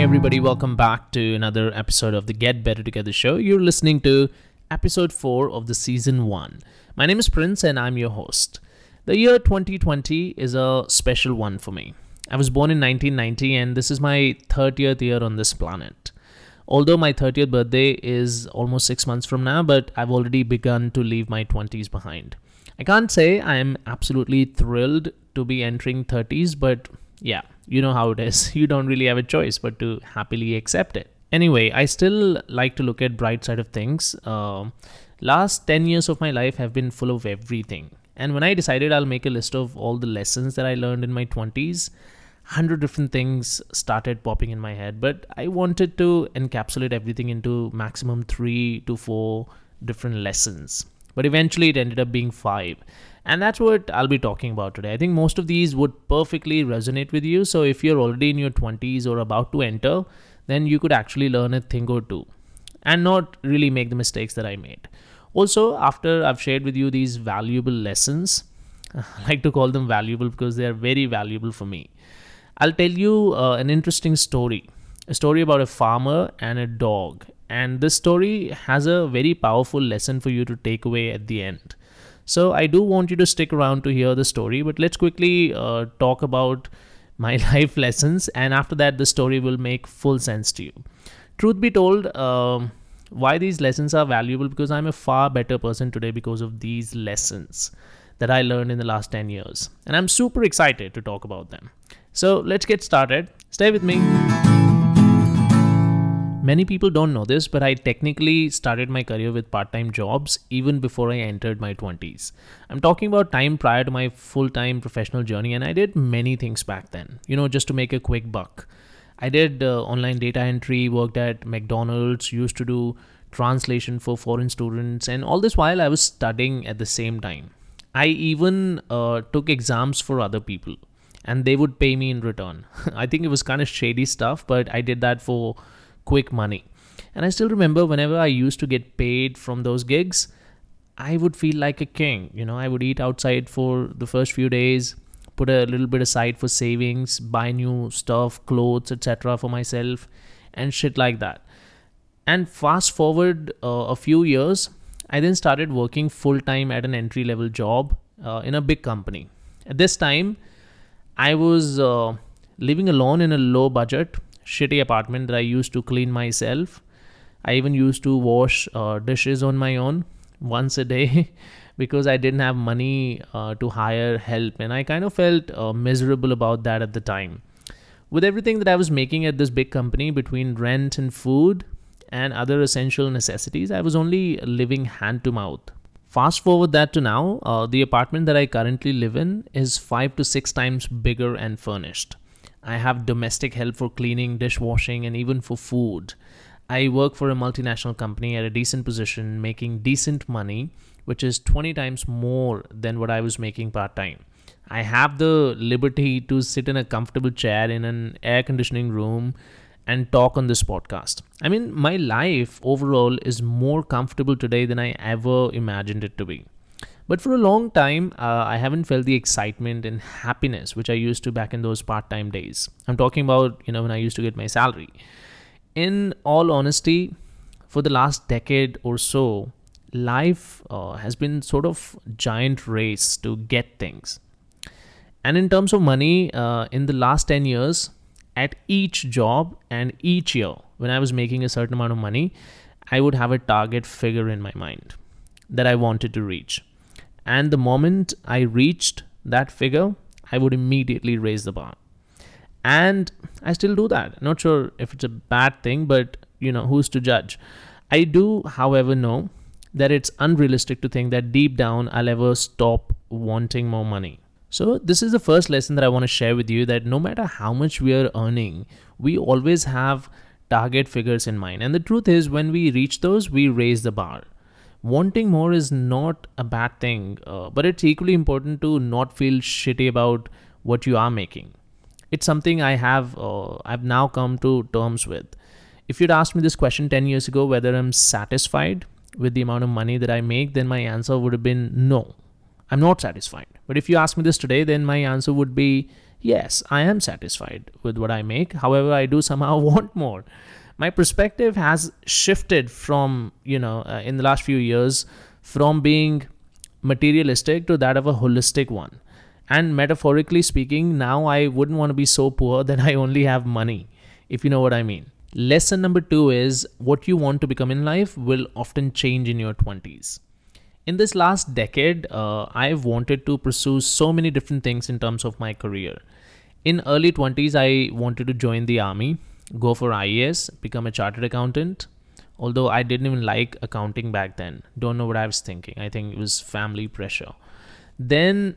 Hey, everybody, welcome back to another episode of the Get Better Together show. You're listening to episode 4 of the season 1. My name is Prince and I'm your host. The year 2020 is a special one for me. I was born in 1990 and this is my 30th year on this planet. Although my 30th birthday is almost six months from now, but I've already begun to leave my 20s behind. I can't say I'm absolutely thrilled to be entering 30s, but yeah, you know how it is. You don't really have a choice but to happily accept it. Anyway, I still like to look at bright side of things. Uh, last 10 years of my life have been full of everything. And when I decided I'll make a list of all the lessons that I learned in my 20s, 100 different things started popping in my head, but I wanted to encapsulate everything into maximum 3 to 4 different lessons. But eventually it ended up being 5 and that's what I'll be talking about today. I think most of these would perfectly resonate with you. So if you're already in your 20s or about to enter, then you could actually learn a thing or two and not really make the mistakes that I made. Also, after I've shared with you these valuable lessons, I like to call them valuable because they are very valuable for me. I'll tell you uh, an interesting story a story about a farmer and a dog. And this story has a very powerful lesson for you to take away at the end. So I do want you to stick around to hear the story, but let's quickly uh, talk about my life lessons, and after that, the story will make full sense to you. Truth be told, um, why these lessons are valuable because I'm a far better person today because of these lessons that I learned in the last 10 years, and I'm super excited to talk about them. So let's get started. Stay with me. Many people don't know this, but I technically started my career with part time jobs even before I entered my 20s. I'm talking about time prior to my full time professional journey, and I did many things back then, you know, just to make a quick buck. I did uh, online data entry, worked at McDonald's, used to do translation for foreign students, and all this while I was studying at the same time. I even uh, took exams for other people, and they would pay me in return. I think it was kind of shady stuff, but I did that for quick money. And I still remember whenever I used to get paid from those gigs, I would feel like a king. You know, I would eat outside for the first few days, put a little bit aside for savings, buy new stuff, clothes, etc. for myself, and shit like that. And fast forward uh, a few years, I then started working full time at an entry level job uh, in a big company. At this time, I was uh, living alone in a low budget shitty apartment that I used to clean myself. I even used to wash uh, dishes on my own once a day because I didn't have money uh, to hire help, and I kind of felt uh, miserable about that at the time. With everything that I was making at this big company between rent and food and other essential necessities, I was only living hand to mouth. Fast forward that to now, uh, the apartment that I currently live in is five to six times bigger and furnished. I have domestic help for cleaning, dishwashing, and even for food. I work for a multinational company at a decent position, making decent money, which is 20 times more than what I was making part time. I have the liberty to sit in a comfortable chair in an air conditioning room and talk on this podcast. I mean, my life overall is more comfortable today than I ever imagined it to be. But for a long time, uh, I haven't felt the excitement and happiness which I used to back in those part time days. I'm talking about, you know, when I used to get my salary. In all honesty, for the last decade or so, life uh, has been sort of giant race to get things. And in terms of money, uh, in the last 10 years, at each job and each year, when I was making a certain amount of money, I would have a target figure in my mind that I wanted to reach. And the moment I reached that figure, I would immediately raise the bar. And I still do that. Not sure if it's a bad thing, but you know, who's to judge? I do, however, know that it's unrealistic to think that deep down I'll ever stop wanting more money. So, this is the first lesson that I want to share with you that no matter how much we are earning, we always have target figures in mind. And the truth is, when we reach those, we raise the bar wanting more is not a bad thing, uh, but it's equally important to not feel shitty about what you are making. It's something I have uh, I've now come to terms with. If you'd asked me this question 10 years ago whether I'm satisfied with the amount of money that I make, then my answer would have been no. I'm not satisfied. But if you ask me this today, then my answer would be Yes, I am satisfied with what I make. However, I do somehow want more. My perspective has shifted from, you know, uh, in the last few years from being materialistic to that of a holistic one. And metaphorically speaking, now I wouldn't want to be so poor that I only have money, if you know what I mean. Lesson number two is what you want to become in life will often change in your 20s. In this last decade, uh, I've wanted to pursue so many different things in terms of my career. In early 20s, I wanted to join the army, go for IAS, become a chartered accountant. Although I didn't even like accounting back then. Don't know what I was thinking. I think it was family pressure. Then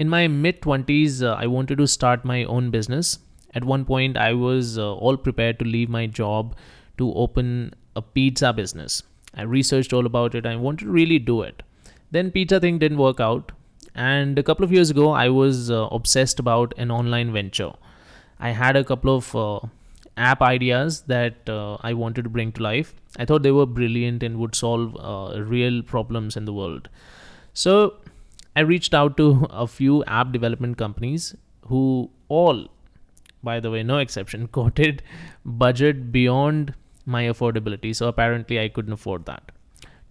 in my mid 20s, uh, I wanted to start my own business. At one point, I was uh, all prepared to leave my job to open a pizza business. I researched all about it. I wanted to really do it. Then pizza thing didn't work out. And a couple of years ago, I was uh, obsessed about an online venture. I had a couple of uh, app ideas that uh, I wanted to bring to life. I thought they were brilliant and would solve uh, real problems in the world. So I reached out to a few app development companies who all, by the way, no exception, quoted budget beyond my affordability. So apparently I couldn't afford that.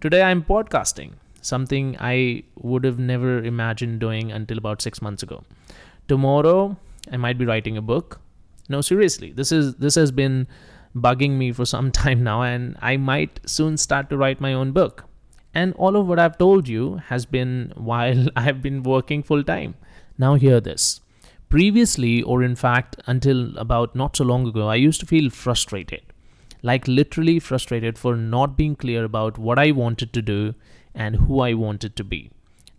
Today I'm podcasting, something I would have never imagined doing until about six months ago. Tomorrow I might be writing a book. No, seriously, this is this has been bugging me for some time now, and I might soon start to write my own book. And all of what I've told you has been while I've been working full time. Now, hear this. Previously, or in fact, until about not so long ago, I used to feel frustrated like literally frustrated for not being clear about what I wanted to do and who I wanted to be.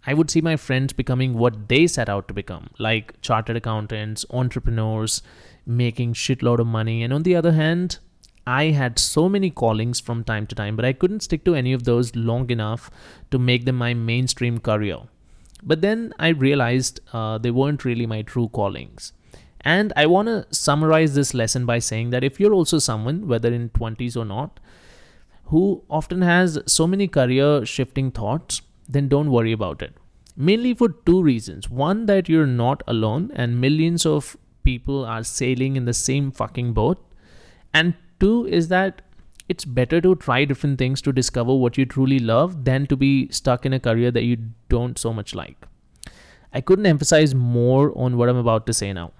I would see my friends becoming what they set out to become, like chartered accountants, entrepreneurs, making shitload of money. And on the other hand, I had so many callings from time to time, but I couldn't stick to any of those long enough to make them my mainstream career. But then I realized uh, they weren't really my true callings. And I want to summarize this lesson by saying that if you're also someone, whether in 20s or not, who often has so many career shifting thoughts, then don't worry about it. Mainly for two reasons. One, that you're not alone and millions of people are sailing in the same fucking boat. And two, is that it's better to try different things to discover what you truly love than to be stuck in a career that you don't so much like. I couldn't emphasize more on what I'm about to say now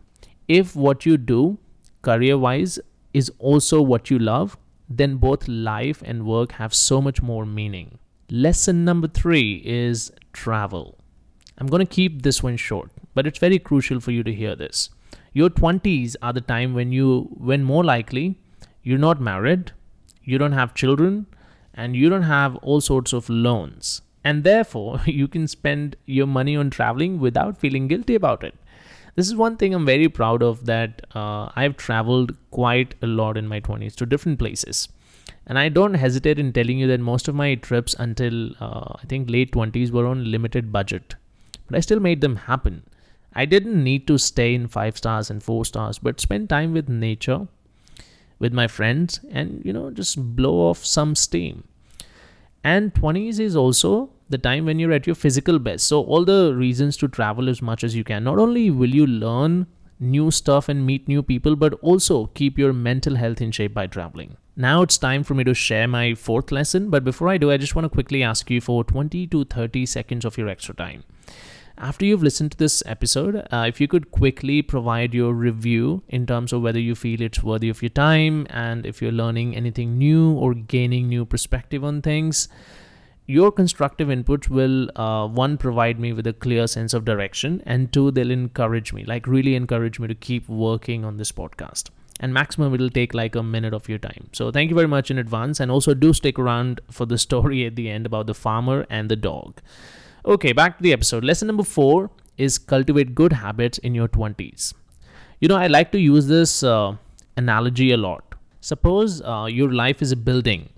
if what you do career wise is also what you love, then both life and work have so much more meaning. Lesson number three is travel. I'm going to keep this one short, but it's very crucial for you to hear this. Your 20s are the time when you, when more likely, you're not married, you don't have children, and you don't have all sorts of loans. And therefore, you can spend your money on traveling without feeling guilty about it this is one thing I'm very proud of that uh, I've traveled quite a lot in my 20s to different places. And I don't hesitate in telling you that most of my trips until uh, I think late 20s were on limited budget. But I still made them happen. I didn't need to stay in five stars and four stars, but spend time with nature, with my friends, and you know, just blow off some steam. And 20s is also the time when you're at your physical best. So, all the reasons to travel as much as you can. Not only will you learn new stuff and meet new people, but also keep your mental health in shape by traveling. Now it's time for me to share my fourth lesson, but before I do, I just want to quickly ask you for 20 to 30 seconds of your extra time. After you've listened to this episode, uh, if you could quickly provide your review in terms of whether you feel it's worthy of your time and if you're learning anything new or gaining new perspective on things your constructive inputs will uh, one provide me with a clear sense of direction and two they'll encourage me like really encourage me to keep working on this podcast and maximum it'll take like a minute of your time. So thank you very much in advance. And also do stick around for the story at the end about the farmer and the dog. Okay back to the episode. Lesson number four is cultivate good habits in your 20s you know i like to use this uh, analogy a lot. Suppose uh, your life is a building.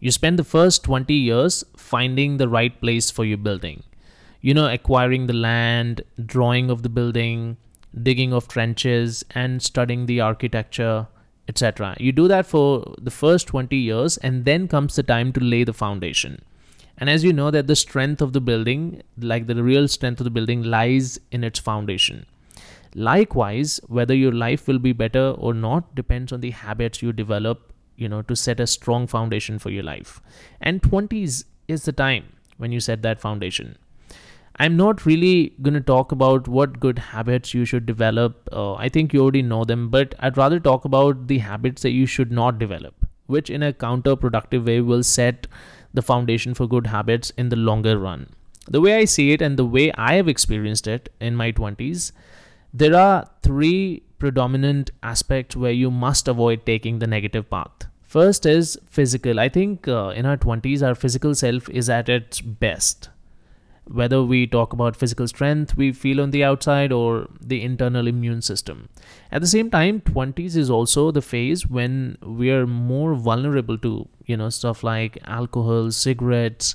You spend the first 20 years finding the right place for your building. You know, acquiring the land, drawing of the building, digging of trenches, and studying the architecture, etc. You do that for the first 20 years, and then comes the time to lay the foundation. And as you know, that the strength of the building, like the real strength of the building, lies in its foundation. Likewise, whether your life will be better or not depends on the habits you develop, you know, to set a strong foundation for your life. And 20s is the time when you set that foundation. I'm not really going to talk about what good habits you should develop. Uh, I think you already know them, but I'd rather talk about the habits that you should not develop, which in a counterproductive way will set the foundation for good habits in the longer run. The way I see it and the way I have experienced it in my 20s, there are three predominant aspects where you must avoid taking the negative path. First is physical. I think uh, in our 20s, our physical self is at its best. Whether we talk about physical strength we feel on the outside or the internal immune system. At the same time, 20s is also the phase when we are more vulnerable to, you know, stuff like alcohol, cigarettes,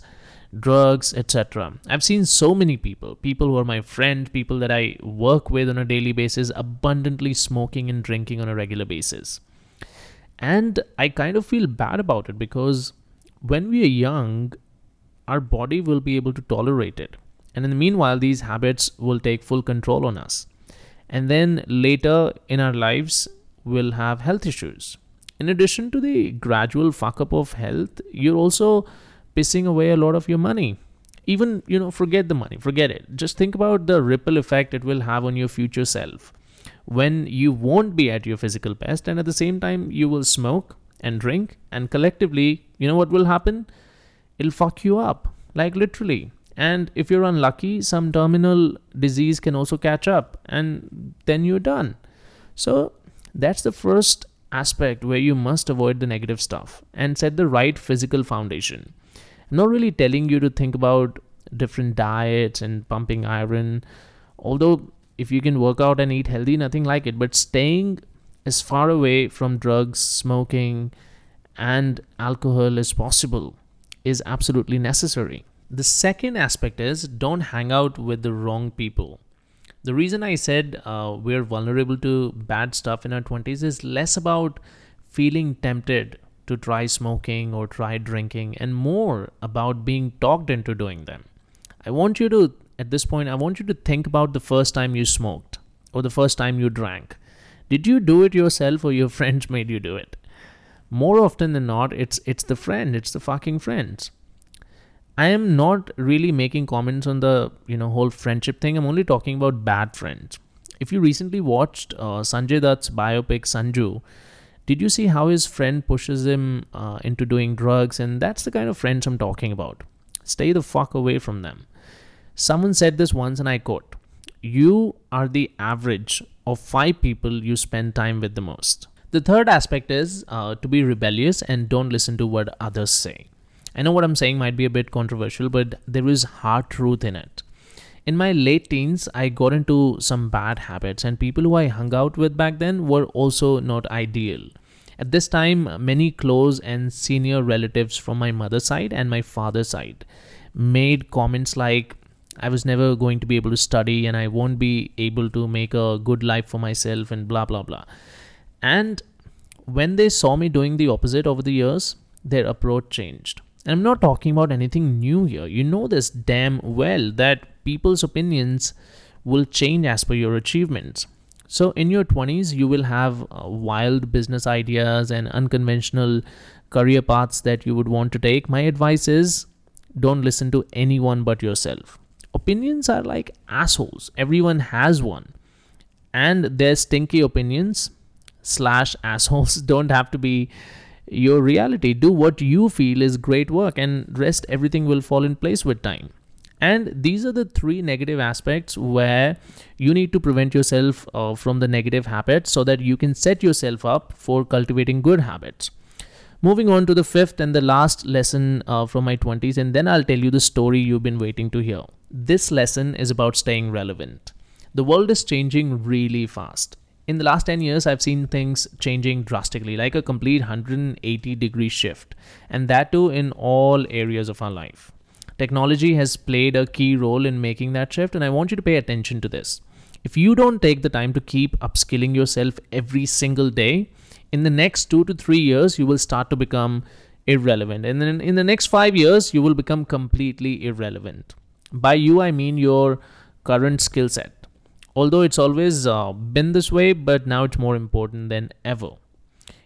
drugs, etc. I've seen so many people, people who are my friend, people that I work with on a daily basis, abundantly smoking and drinking on a regular basis. And I kind of feel bad about it because when we are young, our body will be able to tolerate it. And in the meanwhile, these habits will take full control on us. And then later in our lives, we'll have health issues. In addition to the gradual fuck up of health, you're also pissing away a lot of your money even you know forget the money forget it just think about the ripple effect it will have on your future self when you won't be at your physical best and at the same time you will smoke and drink and collectively you know what will happen it'll fuck you up like literally. And if you're unlucky some terminal disease can also catch up and then you're done. So that's the first aspect where you must avoid the negative stuff and set the right physical foundation. Not really telling you to think about different diets and pumping iron although if you can work out and eat healthy nothing like it. But staying as far away from drugs smoking and alcohol as possible is absolutely necessary the second aspect is don't hang out with the wrong people the reason i said uh, we're vulnerable to bad stuff in our 20s is less about feeling tempted to try smoking or try drinking and more about being talked into doing them. I want you to, at this point, I want you to think about the first time you smoked or the first time you drank. Did you do it yourself or your friends made you do it? More often than not, it's it's the friend, it's the fucking friends. I am not really making comments on the you know whole friendship thing. I'm only talking about bad friends. If you recently watched uh, Sanjay Dutt's biopic Sanju, did you see how his friend pushes him uh, into doing drugs? And that's the kind of friends I'm talking about. Stay the fuck away from them. Someone said this once, and I quote You are the average of five people you spend time with the most. The third aspect is uh, to be rebellious and don't listen to what others say. I know what I'm saying might be a bit controversial, but there is hard truth in it. In my late teens, I got into some bad habits, and people who I hung out with back then were also not ideal. At this time, many close and senior relatives from my mother's side and my father's side made comments like, I was never going to be able to study and I won't be able to make a good life for myself and blah blah blah. And when they saw me doing the opposite over the years, their approach changed. And I'm not talking about anything new here. You know this damn well that people's opinions will change as per your achievements. So, in your 20s, you will have uh, wild business ideas and unconventional career paths that you would want to take. My advice is don't listen to anyone but yourself. Opinions are like assholes, everyone has one. And their stinky opinions slash assholes don't have to be your reality. Do what you feel is great work, and rest everything will fall in place with time. And these are the three negative aspects where you need to prevent yourself uh, from the negative habits so that you can set yourself up for cultivating good habits. Moving on to the fifth and the last lesson uh, from my 20s, and then I'll tell you the story you've been waiting to hear. This lesson is about staying relevant. The world is changing really fast. In the last 10 years, I've seen things changing drastically, like a complete 180 degree shift, and that too in all areas of our life. Technology has played a key role in making that shift, and I want you to pay attention to this. If you don't take the time to keep upskilling yourself every single day, in the next two to three years, you will start to become irrelevant. And then in the next five years, you will become completely irrelevant. By you, I mean your current skill set. Although it's always uh, been this way, but now it's more important than ever.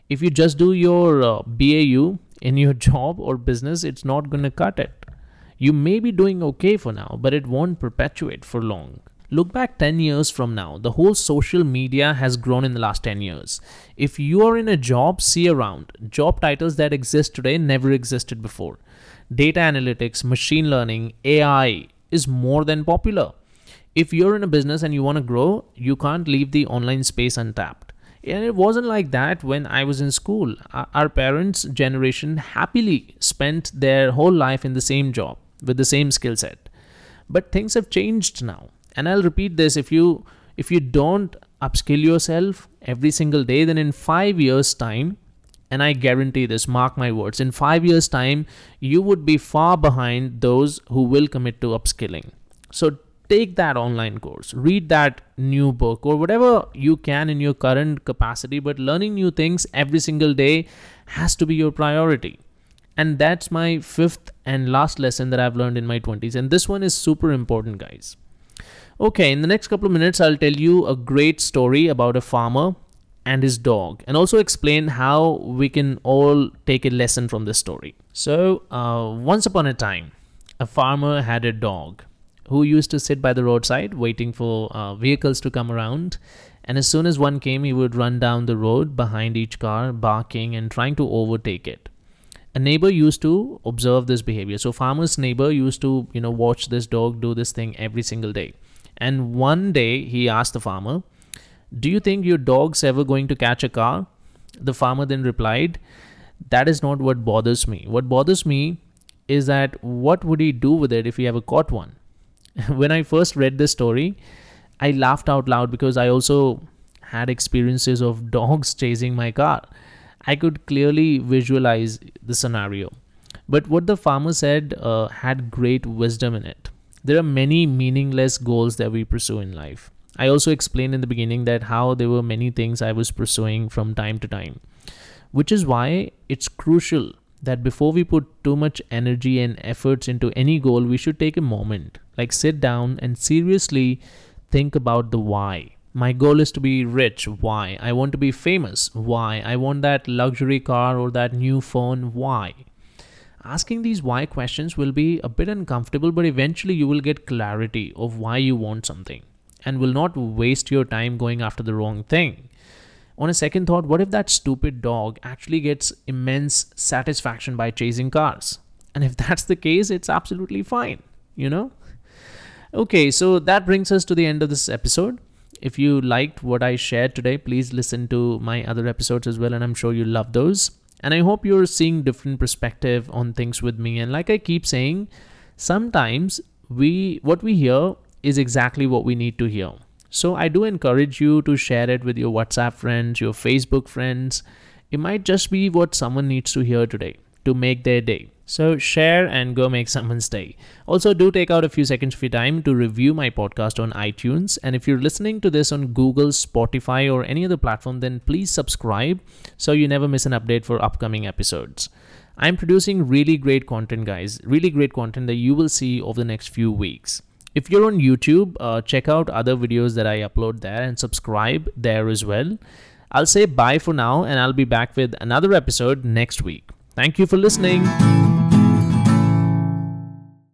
If you just do your uh, BAU in your job or business, it's not going to cut it. You may be doing okay for now, but it won't perpetuate for long. Look back 10 years from now, the whole social media has grown in the last 10 years. If you are in a job, see around. Job titles that exist today never existed before. Data analytics, machine learning, AI is more than popular. If you're in a business and you want to grow, you can't leave the online space untapped. And it wasn't like that when I was in school. Our parents' generation happily spent their whole life in the same job with the same skill set. But things have changed now and i'll repeat this if you if you don't upskill yourself every single day then in 5 years time and i guarantee this mark my words in 5 years time you would be far behind those who will commit to upskilling so take that online course read that new book or whatever you can in your current capacity but learning new things every single day has to be your priority and that's my fifth and last lesson that I've learned in my 20s. And this one is super important, guys. Okay, in the next couple of minutes, I'll tell you a great story about a farmer and his dog, and also explain how we can all take a lesson from this story. So, uh, once upon a time, a farmer had a dog who used to sit by the roadside waiting for uh, vehicles to come around. And as soon as one came, he would run down the road behind each car, barking and trying to overtake it. A neighbor used to observe this behavior. So, farmer's neighbor used to, you know, watch this dog do this thing every single day. And one day he asked the farmer, Do you think your dog's ever going to catch a car? The farmer then replied, That is not what bothers me. What bothers me is that what would he do with it if he ever caught one? when I first read this story, I laughed out loud because I also had experiences of dogs chasing my car. I could clearly visualize the scenario. But what the farmer said uh, had great wisdom in it there are many meaningless goals that we pursue in life. I also explained in the beginning that how there were many things I was pursuing from time to time, which is why it's crucial that before we put too much energy and efforts into any goal, we should take a moment, like sit down and seriously think about the why. My goal is to be rich. Why? I want to be famous. Why? I want that luxury car or that new phone. Why? asking these why questions will be a bit uncomfortable, but eventually you will get clarity of why you want something and will not waste your time going after the wrong thing. On a second thought, what if that stupid dog actually gets immense satisfaction by chasing cars? And if that's the case, it's absolutely fine, you know? Okay, so that brings us to the end of this episode. If you liked what I shared today, please listen to my other episodes as well, and I'm sure you love those and i hope you're seeing different perspective on things with me and like i keep saying sometimes we what we hear is exactly what we need to hear so i do encourage you to share it with your whatsapp friends your facebook friends it might just be what someone needs to hear today to make their day so share and go make someone's day. Also, do take out a few seconds of your time to review my podcast on iTunes. And if you're listening to this on Google, Spotify, or any other platform, then please subscribe so you never miss an update for upcoming episodes. I'm producing really great content, guys. Really great content that you will see over the next few weeks. If you're on YouTube, uh, check out other videos that I upload there and subscribe there as well. I'll say bye for now, and I'll be back with another episode next week. Thank you for listening.